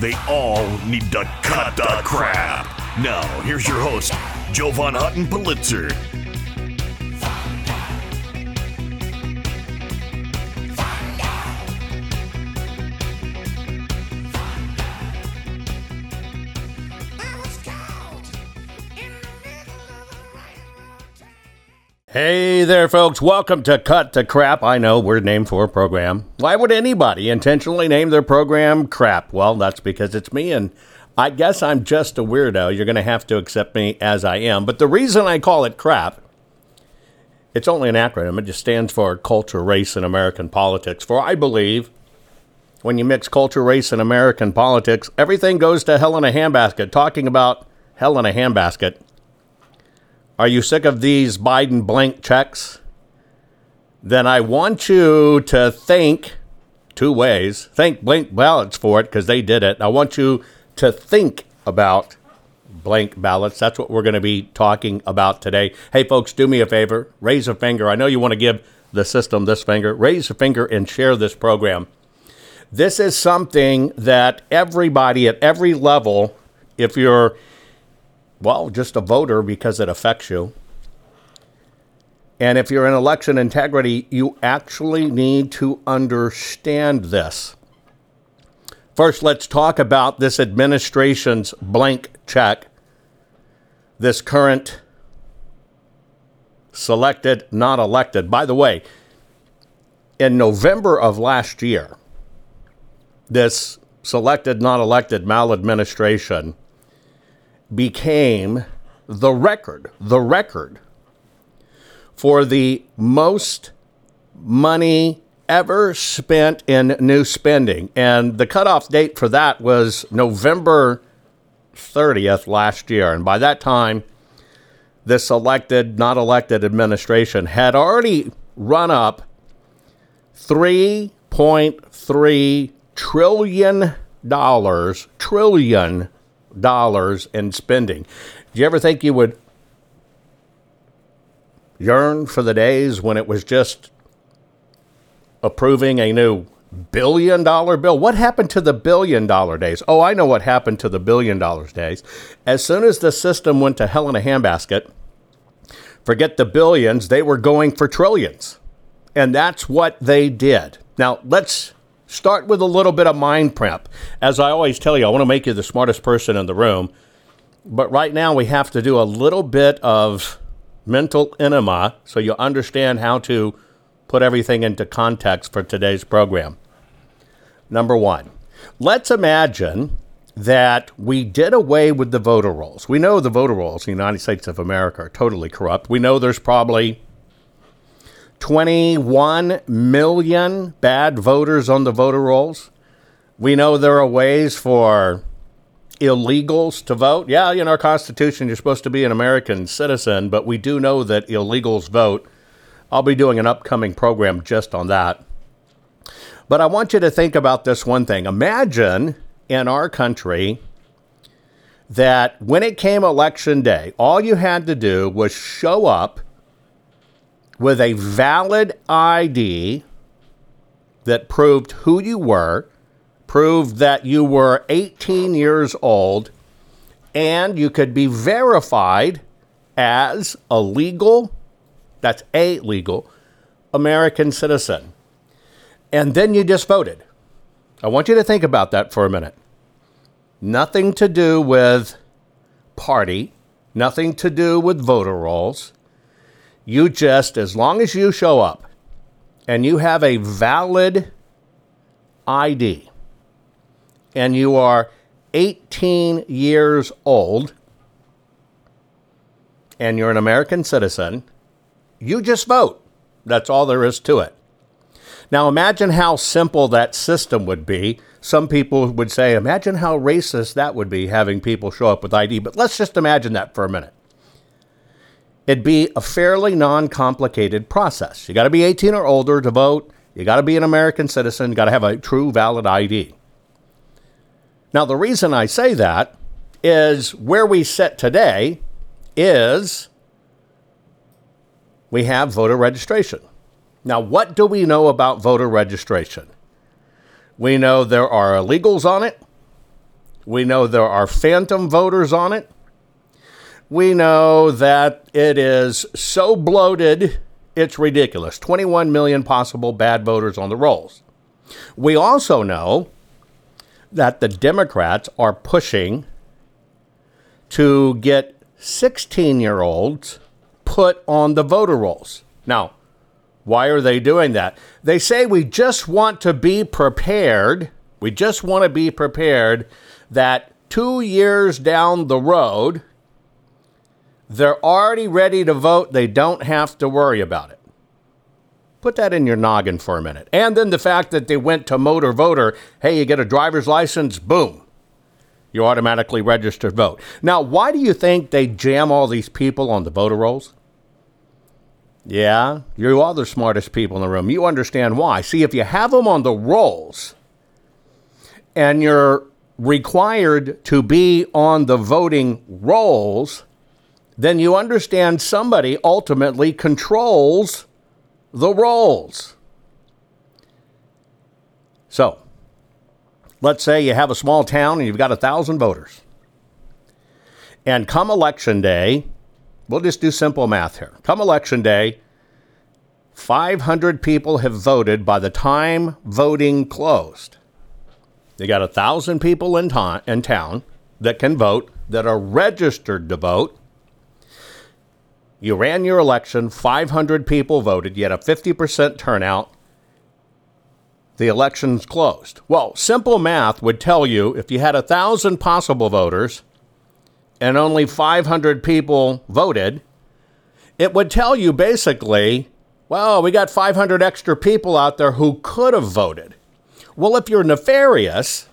They all need to cut the crap. Now, here's your host, Jovan Hutton Pulitzer. Hey there, folks. Welcome to Cut to Crap. I know we're named for a program. Why would anybody intentionally name their program crap? Well, that's because it's me, and I guess I'm just a weirdo. You're going to have to accept me as I am. But the reason I call it crap, it's only an acronym. It just stands for Culture, Race, and American Politics. For I believe when you mix culture, race, and American politics, everything goes to hell in a handbasket. Talking about hell in a handbasket are you sick of these Biden blank checks? Then I want you to think two ways. Think blank ballots for it because they did it. I want you to think about blank ballots. That's what we're going to be talking about today. Hey, folks, do me a favor. Raise a finger. I know you want to give the system this finger. Raise a finger and share this program. This is something that everybody at every level, if you're well, just a voter because it affects you. And if you're in election integrity, you actually need to understand this. First, let's talk about this administration's blank check, this current selected, not elected. By the way, in November of last year, this selected, not elected maladministration became the record, the record for the most money ever spent in new spending. And the cutoff date for that was November 30th last year. And by that time, this elected, not elected administration had already run up $3.3 trillion, trillion dollars in spending. Do you ever think you would yearn for the days when it was just approving a new billion dollar bill? What happened to the billion dollar days? Oh, I know what happened to the billion dollars days. As soon as the system went to hell in a handbasket, forget the billions, they were going for trillions. And that's what they did. Now, let's Start with a little bit of mind prep. As I always tell you, I want to make you the smartest person in the room. But right now, we have to do a little bit of mental enema so you understand how to put everything into context for today's program. Number one, let's imagine that we did away with the voter rolls. We know the voter rolls in the United States of America are totally corrupt. We know there's probably 21 million bad voters on the voter rolls. We know there are ways for illegals to vote. Yeah, in our Constitution, you're supposed to be an American citizen, but we do know that illegals vote. I'll be doing an upcoming program just on that. But I want you to think about this one thing. Imagine in our country that when it came election day, all you had to do was show up with a valid ID that proved who you were, proved that you were 18 years old, and you could be verified as a legal, that's a legal, American citizen. And then you just voted. I want you to think about that for a minute. Nothing to do with party, nothing to do with voter rolls You just, as long as you show up and you have a valid ID and you are 18 years old and you're an American citizen, you just vote. That's all there is to it. Now, imagine how simple that system would be. Some people would say, imagine how racist that would be having people show up with ID, but let's just imagine that for a minute. It'd be a fairly non complicated process. You got to be 18 or older to vote, you got to be an American citizen, you got to have a true valid ID. Now, the reason I say that is where we sit today is we have voter registration. Now, what do we know about voter registration? We know there are illegals on it. We know there are phantom voters on it. We know that it is so bloated, it's ridiculous. 21 million possible bad voters on the rolls. We also know that the Democrats are pushing to get 16 year olds put on the voter rolls. Now, why are they doing that? They say we just want to be prepared. We just want to be prepared that two years down the road, they're already ready to vote. They don't have to worry about it. Put that in your noggin for a minute. And then the fact that they went to motor voter hey, you get a driver's license, boom, you automatically registered vote. Now, why do you think they jam all these people on the voter rolls? Yeah, you are the smartest people in the room. You understand why. See, if you have them on the rolls and you're required to be on the voting rolls, then you understand somebody ultimately controls the roles. So, let's say you have a small town and you've got a thousand voters. And come election day, We'll just do simple math here. Come election day, 500 people have voted by the time voting closed. You got a thousand people in, ta- in town that can vote, that are registered to vote. You ran your election, 500 people voted, you had a 50% turnout. The election's closed. Well, simple math would tell you if you had a thousand possible voters, and only 500 people voted, it would tell you basically, well, we got 500 extra people out there who could have voted. Well, if you're nefarious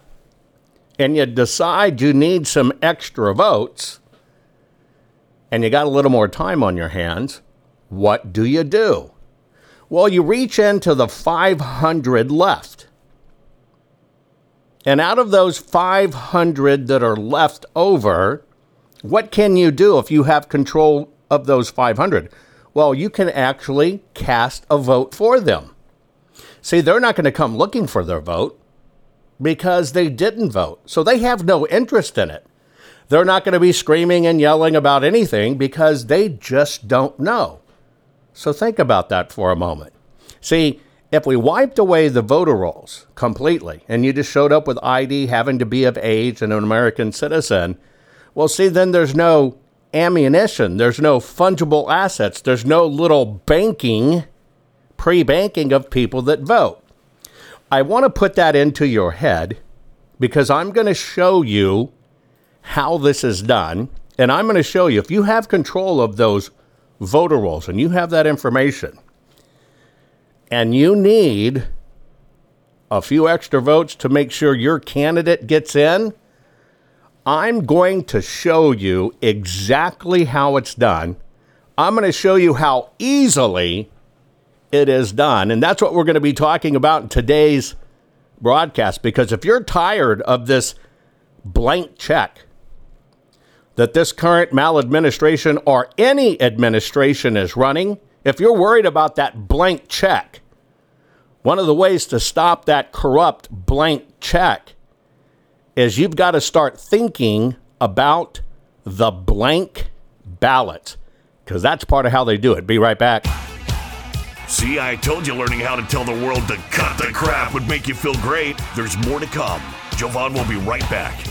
and you decide you need some extra votes and you got a little more time on your hands, what do you do? Well, you reach into the 500 left. And out of those 500 that are left over, what can you do if you have control of those 500? Well, you can actually cast a vote for them. See, they're not going to come looking for their vote because they didn't vote. So they have no interest in it. They're not going to be screaming and yelling about anything because they just don't know. So think about that for a moment. See, if we wiped away the voter rolls completely and you just showed up with ID having to be of age and an American citizen, well, see, then there's no ammunition, there's no fungible assets, there's no little banking, pre banking of people that vote. I want to put that into your head because I'm going to show you how this is done. And I'm going to show you if you have control of those voter rolls and you have that information and you need a few extra votes to make sure your candidate gets in, I'm going to show you exactly how it's done. I'm going to show you how easily it is done. And that's what we're going to be talking about in today's broadcast. Because if you're tired of this blank check that this current maladministration or any administration is running, if you're worried about that blank check, one of the ways to stop that corrupt blank check is you've got to start thinking about the blank ballot because that's part of how they do it. Be right back. See, I told you learning how to tell the world to cut the crap would make you feel great. There's more to come. Jovan will be right back.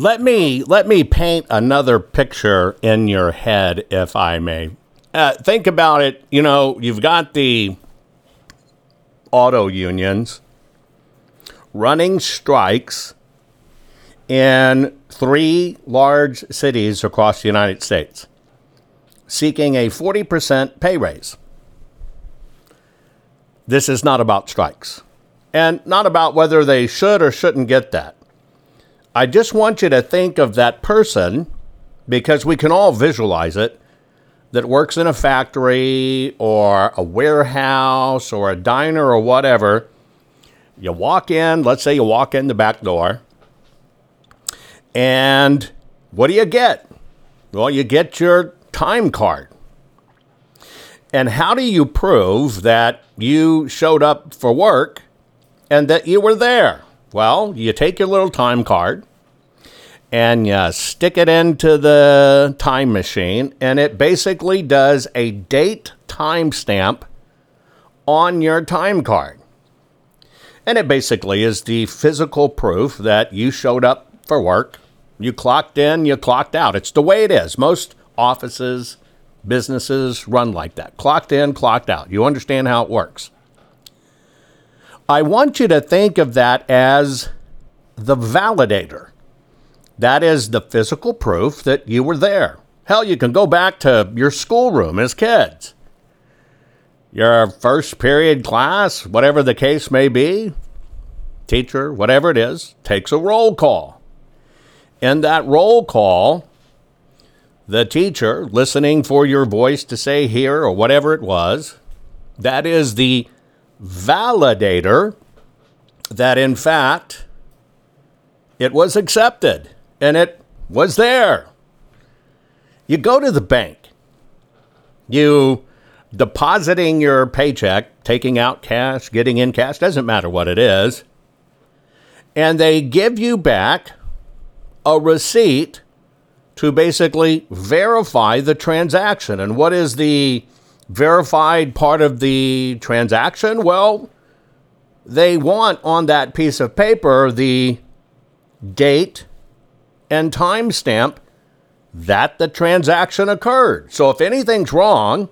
Let me let me paint another picture in your head, if I may. Uh, think about it. You know, you've got the auto unions running strikes in three large cities across the United States, seeking a 40% pay raise. This is not about strikes and not about whether they should or shouldn't get that. I just want you to think of that person because we can all visualize it that works in a factory or a warehouse or a diner or whatever. You walk in, let's say you walk in the back door, and what do you get? Well, you get your time card. And how do you prove that you showed up for work and that you were there? Well, you take your little time card and you stick it into the time machine, and it basically does a date timestamp on your time card. And it basically is the physical proof that you showed up for work, you clocked in, you clocked out. It's the way it is. Most offices, businesses run like that clocked in, clocked out. You understand how it works. I want you to think of that as the validator. That is the physical proof that you were there. Hell, you can go back to your schoolroom as kids. your first period class, whatever the case may be, teacher, whatever it is, takes a roll call. In that roll call, the teacher listening for your voice to say here or whatever it was, that is the validator that in fact it was accepted and it was there. You go to the bank, you depositing your paycheck, taking out cash, getting in cash, doesn't matter what it is. And they give you back a receipt to basically verify the transaction. And what is the verified part of the transaction? Well, they want on that piece of paper the date and timestamp that the transaction occurred. So if anything's wrong,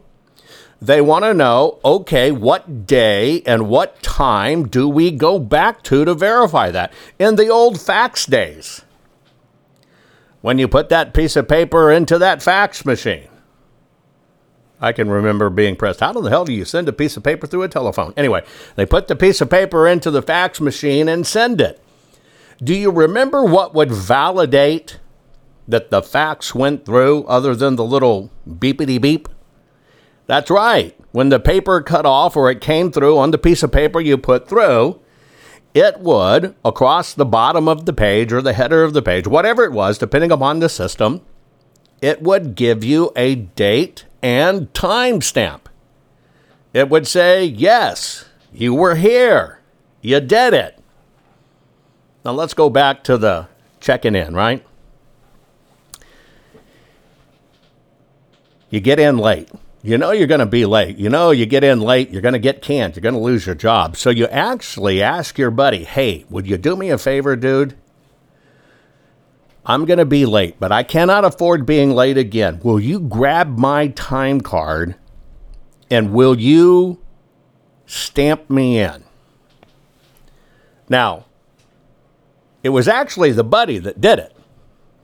they want to know okay, what day and what time do we go back to to verify that? In the old fax days, when you put that piece of paper into that fax machine, I can remember being pressed. How the hell do you send a piece of paper through a telephone? Anyway, they put the piece of paper into the fax machine and send it. Do you remember what would validate that the fax went through other than the little beepity beep? That's right. When the paper cut off or it came through on the piece of paper you put through, it would, across the bottom of the page or the header of the page, whatever it was, depending upon the system, it would give you a date and timestamp. It would say, yes, you were here. You did it. Now let's go back to the checking in, right? You get in late. You know you're going to be late. You know you get in late, you're going to get canned, you're going to lose your job. So you actually ask your buddy, hey, would you do me a favor, dude? I'm going to be late, but I cannot afford being late again. Will you grab my time card and will you stamp me in? Now, it was actually the buddy that did it,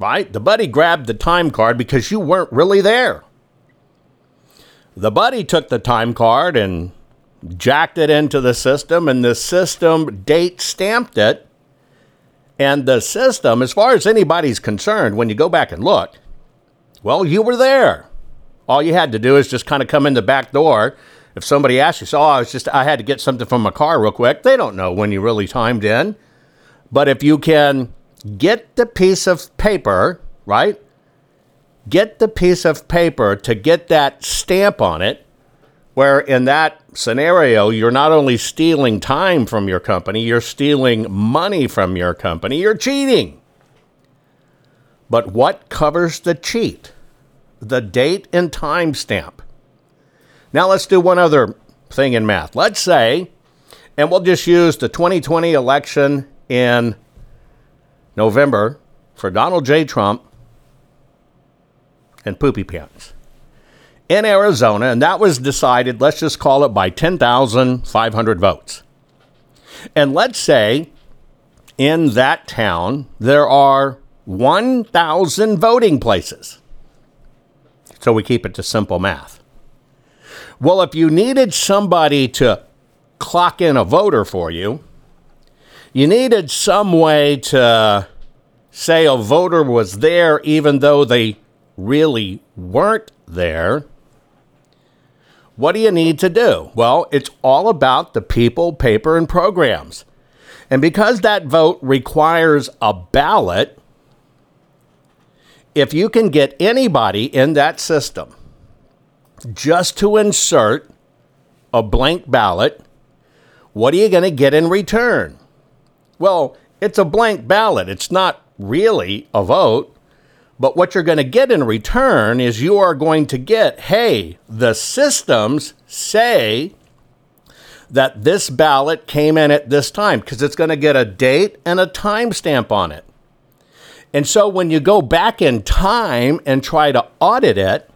right? The buddy grabbed the time card because you weren't really there. The buddy took the time card and jacked it into the system, and the system date stamped it. And the system, as far as anybody's concerned, when you go back and look, well, you were there. All you had to do is just kind of come in the back door. If somebody asked you, oh, I was just I had to get something from my car real quick. They don't know when you really timed in. But if you can get the piece of paper, right? get the piece of paper to get that stamp on it, where in that scenario, you're not only stealing time from your company, you're stealing money from your company, you're cheating. But what covers the cheat? The date and time stamp. Now let's do one other thing in math. Let's say, and we'll just use the 2020 election in November for Donald J. Trump and poopy pants in Arizona, and that was decided, let's just call it by 10,500 votes. And let's say in that town there are 1,000 voting places. So we keep it to simple math. Well, if you needed somebody to clock in a voter for you, you needed some way to say a voter was there even though they really weren't there, what do you need to do? Well, it's all about the people, paper, and programs. And because that vote requires a ballot, if you can get anybody in that system just to insert a blank ballot, what are you going to get in return? Well, it's a blank ballot. It's not really a vote. But what you're going to get in return is you are going to get hey, the systems say that this ballot came in at this time because it's going to get a date and a timestamp on it. And so when you go back in time and try to audit it,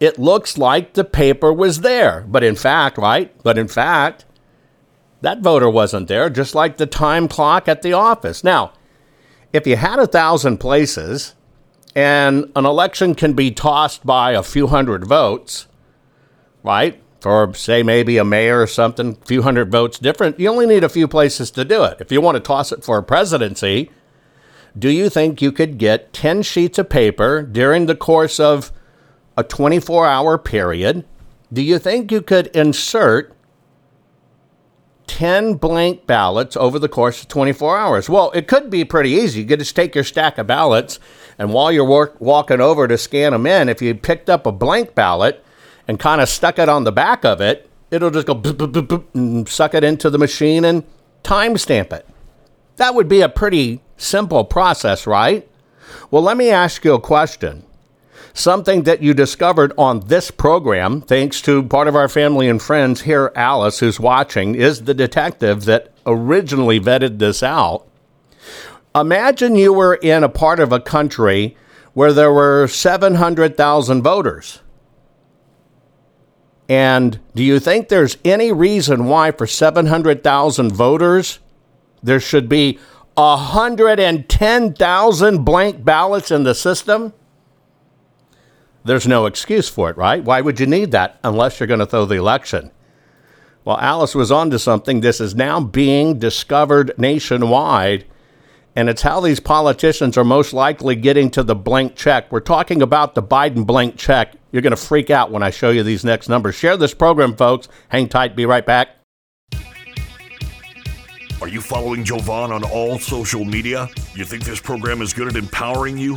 it looks like the paper was there. But in fact, right? But in fact, that voter wasn't there, just like the time clock at the office. Now, if you had a thousand places and an election can be tossed by a few hundred votes, right? for, say, maybe a mayor or something, a few hundred votes different, you only need a few places to do it. If you want to toss it for a presidency, do you think you could get 10 sheets of paper during the course of a 24 hour period? Do you think you could insert 10 blank ballots over the course of 24 hours? Well, it could be pretty easy. You could just take your stack of ballots, and while you're work, walking over to scan them in, if you picked up a blank ballot and kind of stuck it on the back of it, it'll just go boop, boop, boop, and suck it into the machine and timestamp it. That would be a pretty simple process, right? Well, let me ask you a question. Something that you discovered on this program, thanks to part of our family and friends here, Alice, who's watching, is the detective that originally vetted this out. Imagine you were in a part of a country where there were 700,000 voters. And do you think there's any reason why, for 700,000 voters, there should be 110,000 blank ballots in the system? There's no excuse for it, right? Why would you need that unless you're going to throw the election? Well, Alice was onto something. This is now being discovered nationwide, and it's how these politicians are most likely getting to the blank check. We're talking about the Biden blank check. You're going to freak out when I show you these next numbers. Share this program, folks. Hang tight. Be right back. Are you following Jovan on all social media? You think this program is good at empowering you?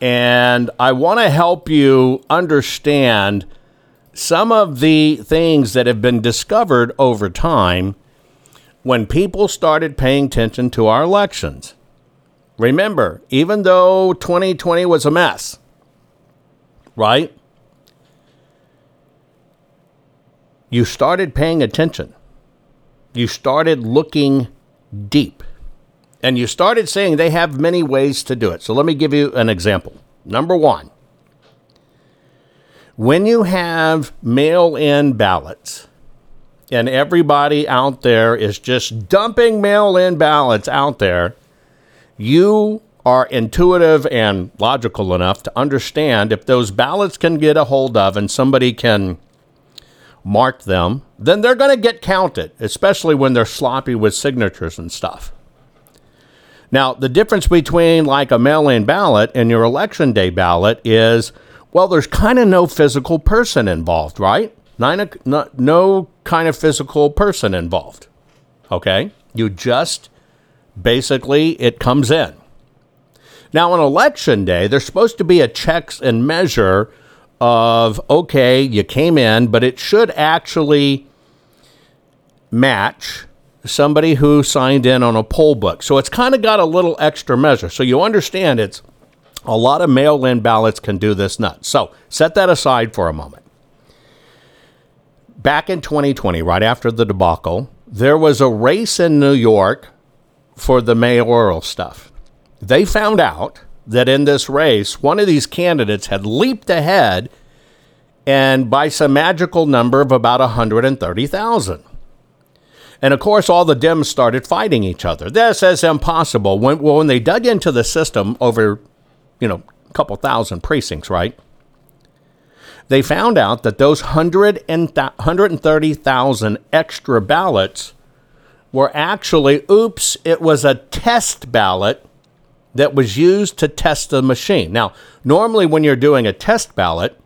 and I want to help you understand some of the things that have been discovered over time when people started paying attention to our elections. Remember, even though 2020 was a mess, right? You started paying attention. You started looking deep. And you started saying they have many ways to do it. So let me give you an example. Number one, when you have mail in ballots, and everybody out there is just dumping mail in ballots out there you are intuitive and logical enough to understand if those ballots can get a hold of and somebody can mark them, then they're going to get counted, especially when they're sloppy with signatures and stuff. Now, the difference between like a mail in ballot and your election day ballot is well, there's kind of no physical person involved, right? Nine, no, no kind of physical person involved. Okay? You just basically it comes in. Now, on election day, there's supposed to be a checks and measure of, okay, you came in, but it should actually match somebody who signed in on a poll book. So it's kind of got a little extra measure. So you understand it's a lot of mail in ballots can do this nut. So set that aside for a moment. Back in 2020, right after the debacle, there was a race in New York for the mayoral stuff. They found out that in this race, one of these candidates had leaped ahead and by some magical number of about 130,000. And of course, all the Dems started fighting each other. This is impossible. When, well, when they dug into the system over, you know, a couple thousand precincts, right? They found out that those 100 and th- 130,000 extra ballots were actually, oops, it was a test ballot that was used to test the machine. Now, normally when you're doing a test ballot,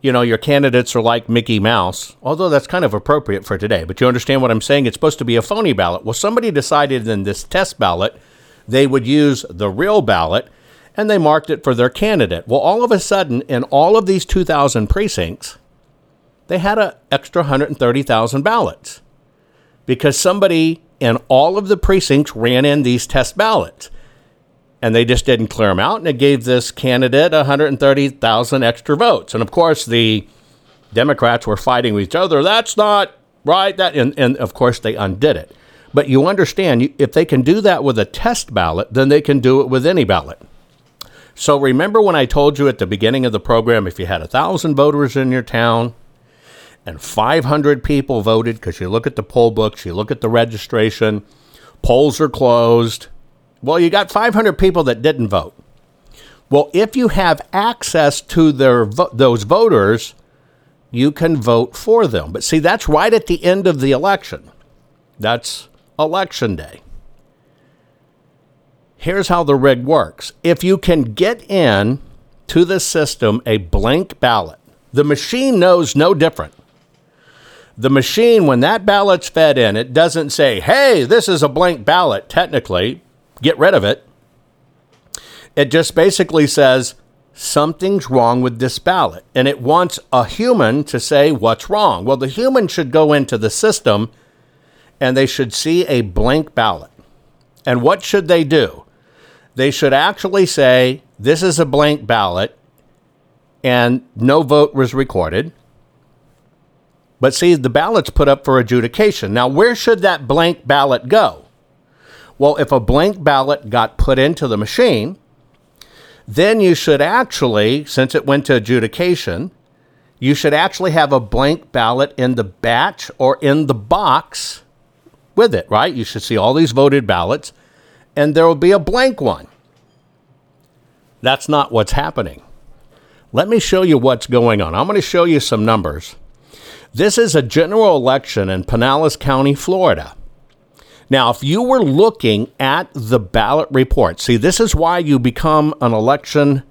you know, your candidates are like Mickey Mouse, although that's kind of appropriate for today. But you understand what I'm saying? It's supposed to be a phony ballot. Well, somebody decided in this test ballot they would use the real ballot and they marked it for their candidate. Well, all of a sudden, in all of these 2,000 precincts, they had an extra 130,000 ballots because somebody in all of the precincts ran in these test ballots and they just didn't clear them out and it gave this candidate 130,000 extra votes. And of course, the Democrats were fighting with each other. That's not right. That and, and of course they undid it. But you understand, if they can do that with a test ballot, then they can do it with any ballot. So remember when I told you at the beginning of the program, if you had a thousand voters in your town, and 500 people voted because you look at the poll books, you look at the registration, polls are closed. Well, you got 500 people that didn't vote. Well, if you have access to their vo- those voters, you can vote for them. But see, that's right at the end of the election. That's election day. Here's how the rig works. If you can get in to the system a blank ballot, the machine knows no different. The machine, when that ballot's fed in, it doesn't say, hey, this is a blank ballot, technically, get rid of it. It just basically says, something's wrong with this ballot. And it wants a human to say what's wrong. Well, the human should go into the system and they should see a blank ballot. And what should they do? They should actually say, This is a blank ballot, and no vote was recorded. But see, the ballot's put up for adjudication. Now, where should that blank ballot go? Well, if a blank ballot got put into the machine, then you should actually, since it went to adjudication, you should actually have a blank ballot in the batch or in the box with it, right? You should see all these voted ballots, and there will be a blank one. That's not what's happening. Let me show you what's going on. I'm going to show you some numbers. This is a general election in Pinellas County, Florida. Now, if you were looking at the ballot report, see, this is why you become an election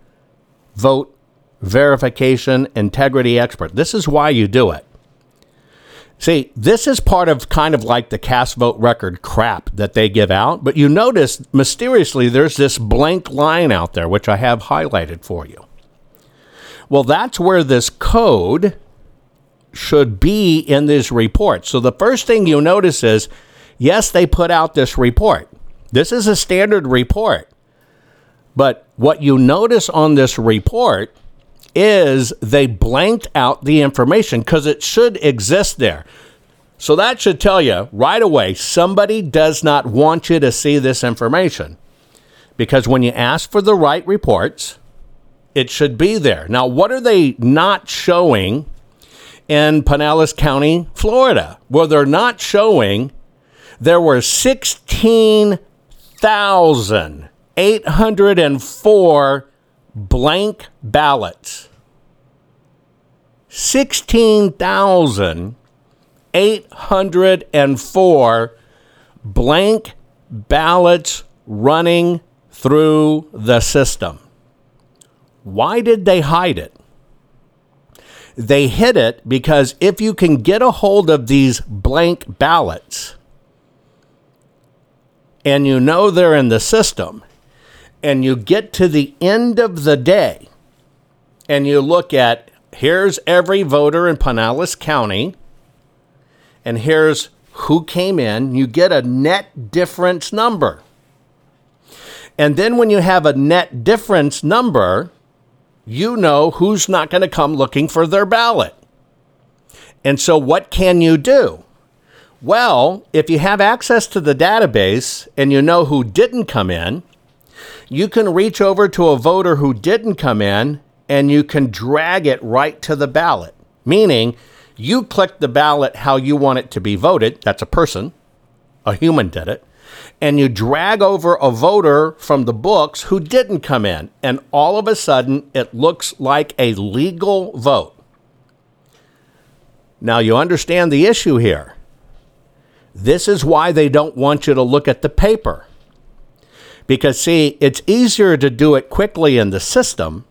vote verification integrity expert. This is why you do it. See, this is part of kind of like the cast vote record crap that they give out, but you notice mysteriously there's this blank line out there, which I have highlighted for you. Well, that's where this code should be in this report. So the first thing you notice is Yes, they put out this report. This is a standard report. But what you notice on this report is they blanked out the information because it should exist there. So that should tell you right away somebody does not want you to see this information. Because when you ask for the right reports, it should be there. Now, what are they not showing in Pinellas County, Florida? Well, they're not showing there were 16,804 blank ballots. 16,804 blank ballots running through the system. Why did they hide it? They hid it because if you can get a hold of these blank ballots, and you know they're in the system, and you get to the end of the day and you look at here's every voter in Pinellas County, and here's who came in, you get a net difference number. And then when you have a net difference number, you know who's not going to come looking for their ballot. And so, what can you do? Well, if you have access to the database and you know who didn't come in, you can reach over to a voter who didn't come in and you can drag it right to the ballot. Meaning, you click the ballot how you want it to be voted. That's a person, a human did it. And you drag over a voter from the books who didn't come in. And all of a sudden, it looks like a legal vote. Now, you understand the issue here. This is why they don't want you to look at the paper. Because, see, it's easier to do it quickly in the system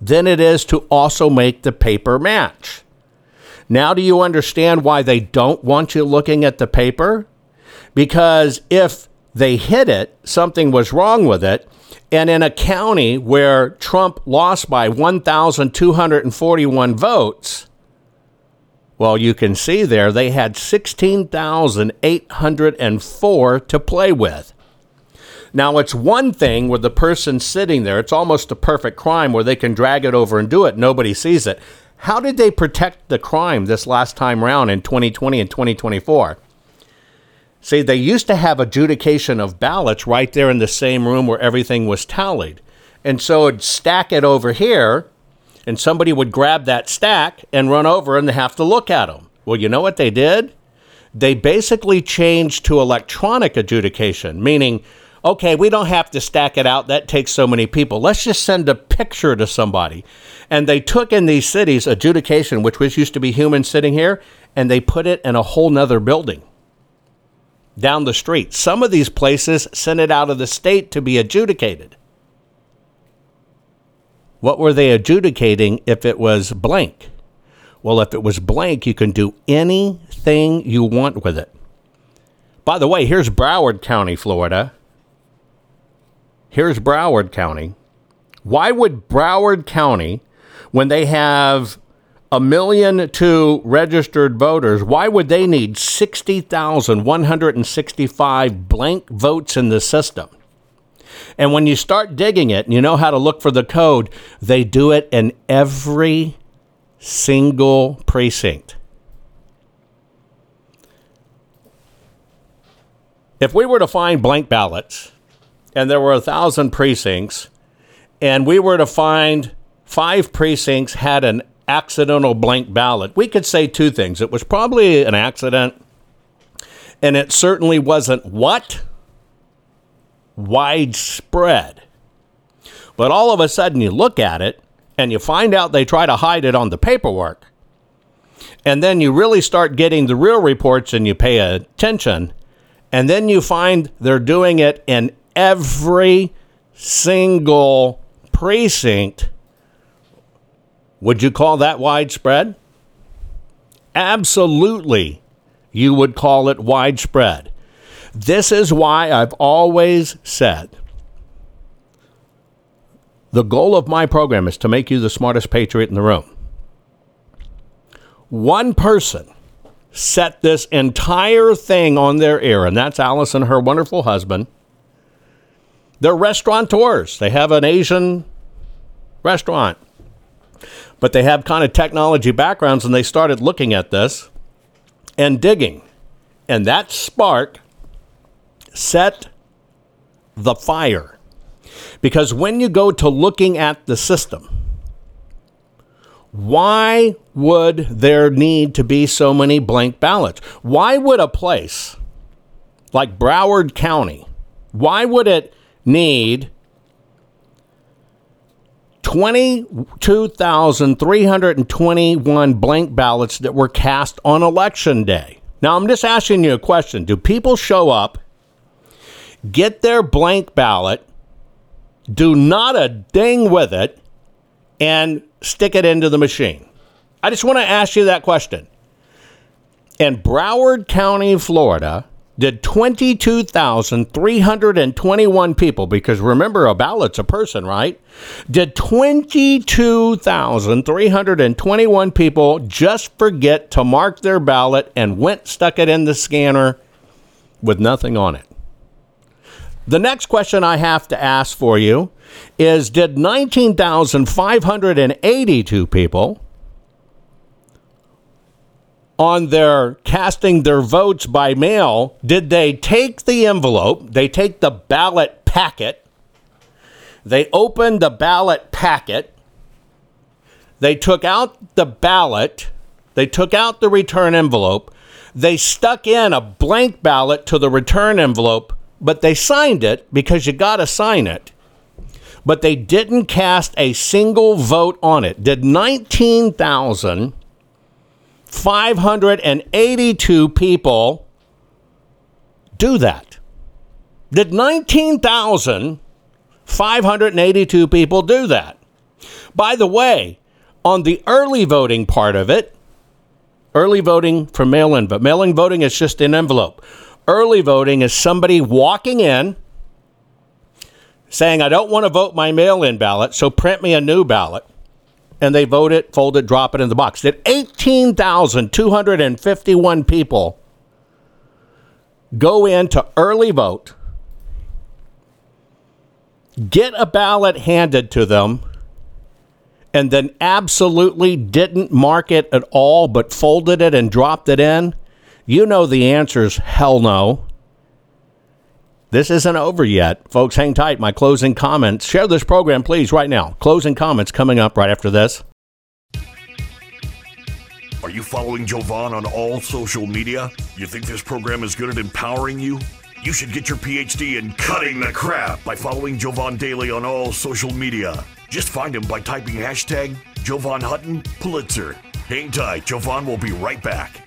than it is to also make the paper match. Now, do you understand why they don't want you looking at the paper? Because if they hit it, something was wrong with it. And in a county where Trump lost by 1,241 votes, well, you can see there they had 16,804 to play with. Now, it's one thing where the person sitting there, it's almost a perfect crime where they can drag it over and do it, nobody sees it. How did they protect the crime this last time round in 2020 and 2024? See, they used to have adjudication of ballots right there in the same room where everything was tallied. And so it'd stack it over here, and somebody would grab that stack and run over and they have to look at them. Well, you know what they did? They basically changed to electronic adjudication, meaning okay, we don't have to stack it out. That takes so many people. Let's just send a picture to somebody. And they took in these cities adjudication, which was used to be humans sitting here, and they put it in a whole nother building down the street. Some of these places sent it out of the state to be adjudicated. What were they adjudicating if it was blank? Well, if it was blank, you can do anything you want with it. By the way, here's Broward County, Florida. Here's Broward County. Why would Broward County, when they have a million two registered voters, why would they need 60,165 blank votes in the system? And when you start digging it and you know how to look for the code, they do it in every single precinct. If we were to find blank ballots and there were a thousand precincts, and we were to find five precincts had an accidental blank ballot, we could say two things. It was probably an accident, and it certainly wasn't what? Widespread. But all of a sudden, you look at it and you find out they try to hide it on the paperwork. And then you really start getting the real reports and you pay attention. And then you find they're doing it in every single precinct. Would you call that widespread? Absolutely, you would call it widespread. This is why I've always said the goal of my program is to make you the smartest patriot in the room. One person set this entire thing on their ear, and that's Alice and her wonderful husband. They're restaurateurs. They have an Asian restaurant, but they have kind of technology backgrounds, and they started looking at this and digging. And that spark set the fire. Because when you go to looking at the system, why would there need to be so many blank ballots? Why would a place like Broward County, why would it need 22,321 blank ballots that were cast on election day? Now, I'm just asking you a question. Do people show up, get their blank ballot, do not a ding with it, and stick it into the machine? I just want to ask you that question. In Broward County, Florida, did 22,321 people, because remember, a ballot's a person, right? Did 22,321 people just forget to mark their ballot and went, stuck it in the scanner with nothing on it? The next question I have to ask for you is Did 19,582 people on their casting their votes by mail, did they take the envelope, they take the ballot packet, they opened the ballot packet, they took out the ballot, they took out the return envelope, they stuck in a blank ballot to the return envelope, but they signed it because you got to sign it. But they didn't cast a single vote on it. Did 19,000 582 people do that. Did 19,582 people do that? By the way, on the early voting part of it, early voting for mail in, but mail in voting is just an envelope. Early voting is somebody walking in saying, I don't want to vote my mail in ballot, so print me a new ballot and they vote it, fold it, drop it in the box. Did 18,251 people go in to early vote, get a ballot handed to them, and then absolutely didn't mark it at all, but folded it and dropped it in? You know the answer is hell no. This isn't over yet. Folks, hang tight. My closing comments. Share this program, please, right now. Closing comments coming up right after this. Are you following Jovan on all social media? You think this program is good at empowering you? You should get your PhD in cutting the crap by following Jovan Daily on all social media. Just find him by typing hashtag Jovan Hutton Pulitzer. Hang tight, Jovan will be right back.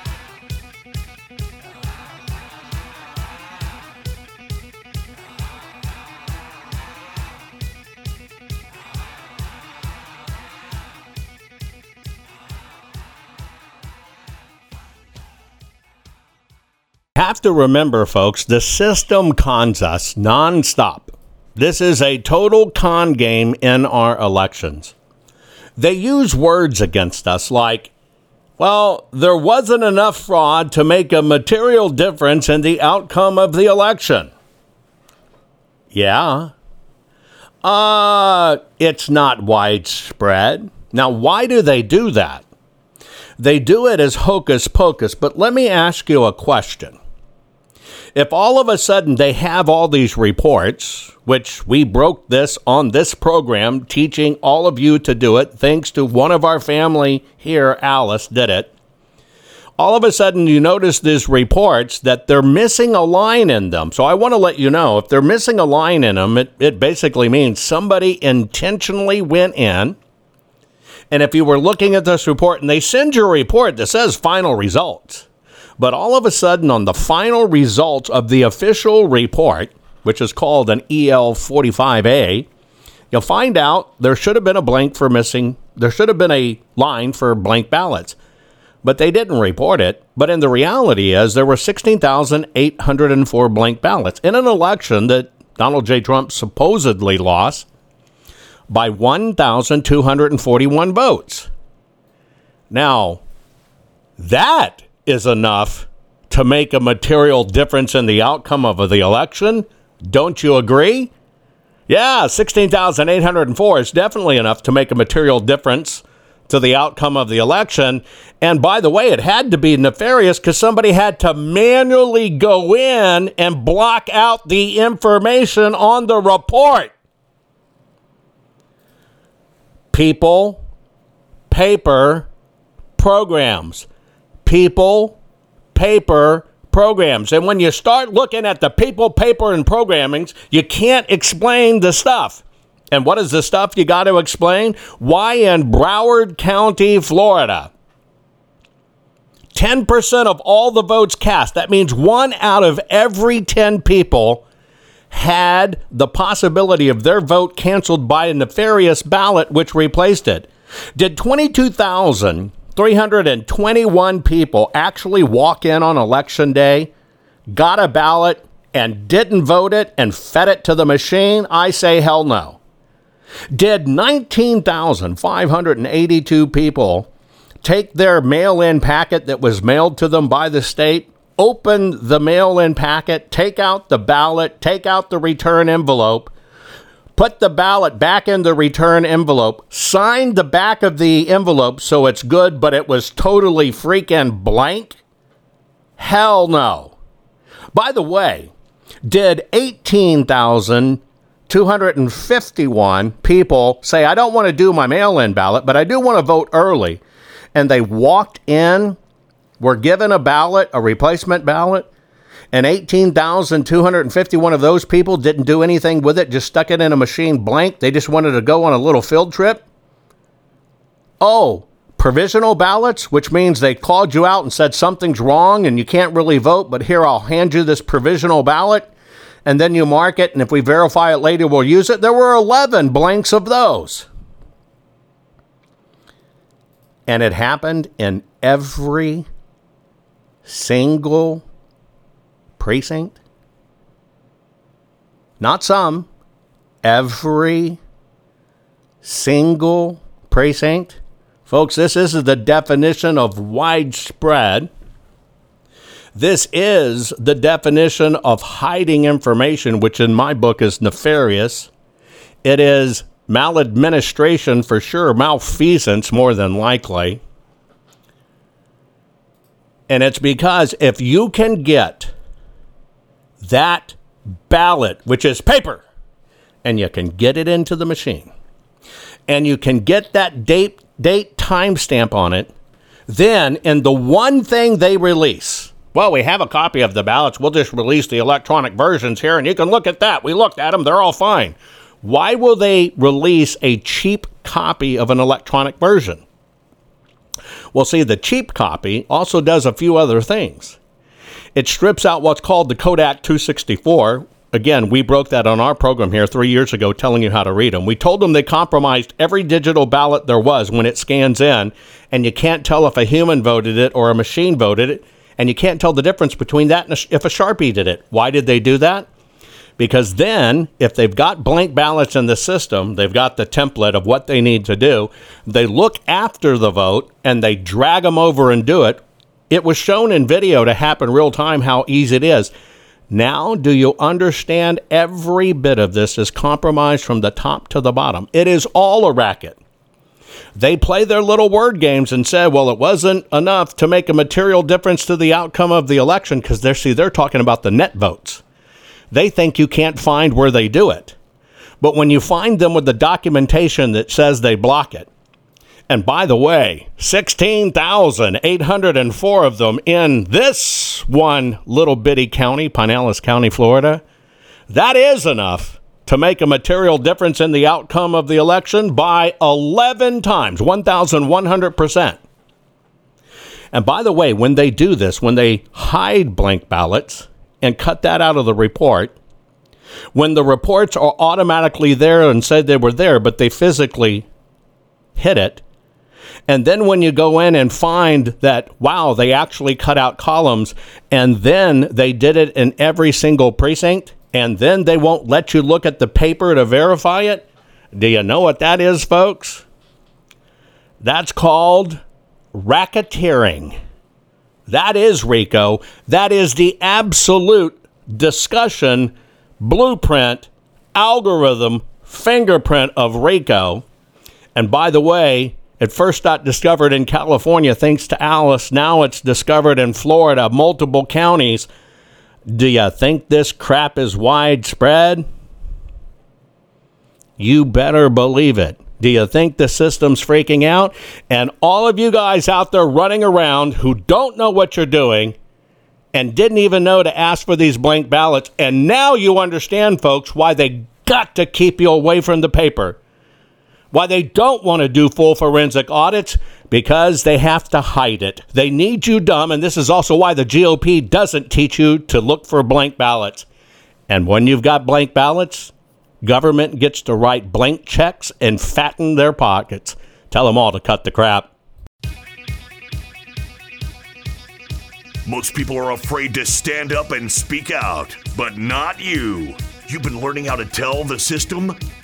Have to remember, folks, the system cons us nonstop. This is a total con game in our elections. They use words against us like, well, there wasn't enough fraud to make a material difference in the outcome of the election. Yeah. Uh, it's not widespread. Now, why do they do that? They do it as hocus pocus, but let me ask you a question. If all of a sudden they have all these reports, which we broke this on this program, teaching all of you to do it, thanks to one of our family here, Alice, did it. All of a sudden, you notice these reports that they're missing a line in them. So I want to let you know if they're missing a line in them, it, it basically means somebody intentionally went in. And if you were looking at this report and they send you a report that says final results, But all of a sudden, on the final results of the official report, which is called an EL 45A, you'll find out there should have been a blank for missing, there should have been a line for blank ballots. But they didn't report it. But in the reality is there were 16,804 blank ballots in an election that Donald J. Trump supposedly lost by 1,241 votes. Now, that is enough to make a material difference in the outcome of the election. Don't you agree? Yeah, 16,804 is definitely enough to make a material difference to the outcome of the election. And by the way, it had to be nefarious because somebody had to manually go in and block out the information on the report. People, paper, programs people, paper, programs. And when you start looking at the people, paper, and programmings, you can't explain the stuff. And what is the stuff you got to explain? Why in Broward County, Florida, 10% of all the votes cast, that means one out of every 10 people had the possibility of their vote canceled by a nefarious ballot which replaced it. Did 22,000 321 people actually walk in on election day, got a ballot, and didn't vote it and fed it to the machine? I say hell no. Did 19,582 people take their mail in packet that was mailed to them by the state, open the mail in packet, take out the ballot, take out the return envelope, put the ballot back in the return envelope, signed the back of the envelope so it's good, but it was totally freaking blank? Hell no. By the way, did 18,251 people say, I don't want to do my mail in ballot, but I do want to vote early? And they walked in, were given a ballot, a replacement ballot, and 18,251 of those people didn't do anything with it, just stuck it in a machine blank. They just wanted to go on a little field trip. Oh, provisional ballots, which means they called you out and said something's wrong and you can't really vote, but here I'll hand you this provisional ballot and then you mark it, and if we verify it later, we'll use it. There were 11 blanks of those. And it happened in every single precinct? Not some, every single precinct. Folks, this is the definition of widespread. This is the definition of hiding information, which in my book is nefarious. It is maladministration for sure, malfeasance more than likely. And it's because if you can get that ballot, which is paper, and you can get it into the machine, and you can get that date date timestamp on it, then in the one thing they release, well, we have a copy of the ballots. We'll just release the electronic versions here, and you can look at that. We looked at them; they're all fine. Why will they release a cheap copy of an electronic version? Well, see, the cheap copy also does a few other things. It strips out what's called the codec 264. Again, we broke that on our program here three years ago, telling you how to read them. We told them they compromised every digital ballot there was when it scans in, and you can't tell if a human voted it or a machine voted it, and you can't tell the difference between that and if a Sharpie did it. Why did they do that? Because then, if they've got blank ballots in the system, they've got the template of what they need to do, they look after the vote and they drag them over and do it it was shown in video to happen real time how easy it is. Now, do you understand every bit of this is compromised from the top to the bottom? It is all a racket. They play their little word games and say, well, it wasn't enough to make a material difference to the outcome of the election because they're, see, they're talking about the net votes. They think you can't find where they do it. But when you find them with the documentation that says they block it, and by the way, 16,804 of them in this one little bitty county, Pinellas County, Florida. That is enough to make a material difference in the outcome of the election by 11 times, 1,100%. And by the way, when they do this, when they hide blank ballots and cut that out of the report, when the reports are automatically there and said they were there, but they physically hit it, and then when you go in and find that, wow, they actually cut out columns, and then they did it in every single precinct, and then they won't let you look at the paper to verify it, do you know what that is, folks? That's called racketeering. That is RICO. That is the absolute discussion, blueprint, algorithm, fingerprint of RICO. And by the way, it first got discovered in California thanks to Alice. Now it's discovered in Florida, multiple counties. Do you think this crap is widespread? You better believe it. Do you think the system's freaking out? And all of you guys out there running around who don't know what you're doing and didn't even know to ask for these blank ballots, and now you understand, folks, why they got to keep you away from the paper. Why they don't want to do full forensic audits? Because they have to hide it. They need you dumb, and this is also why the GOP doesn't teach you to look for blank ballots. And when you've got blank ballots, Government gets to write blank checks and fatten their pockets. Tell them all to cut the crap. Most people are afraid to stand up and speak out, but not you. You've been learning how to tell the system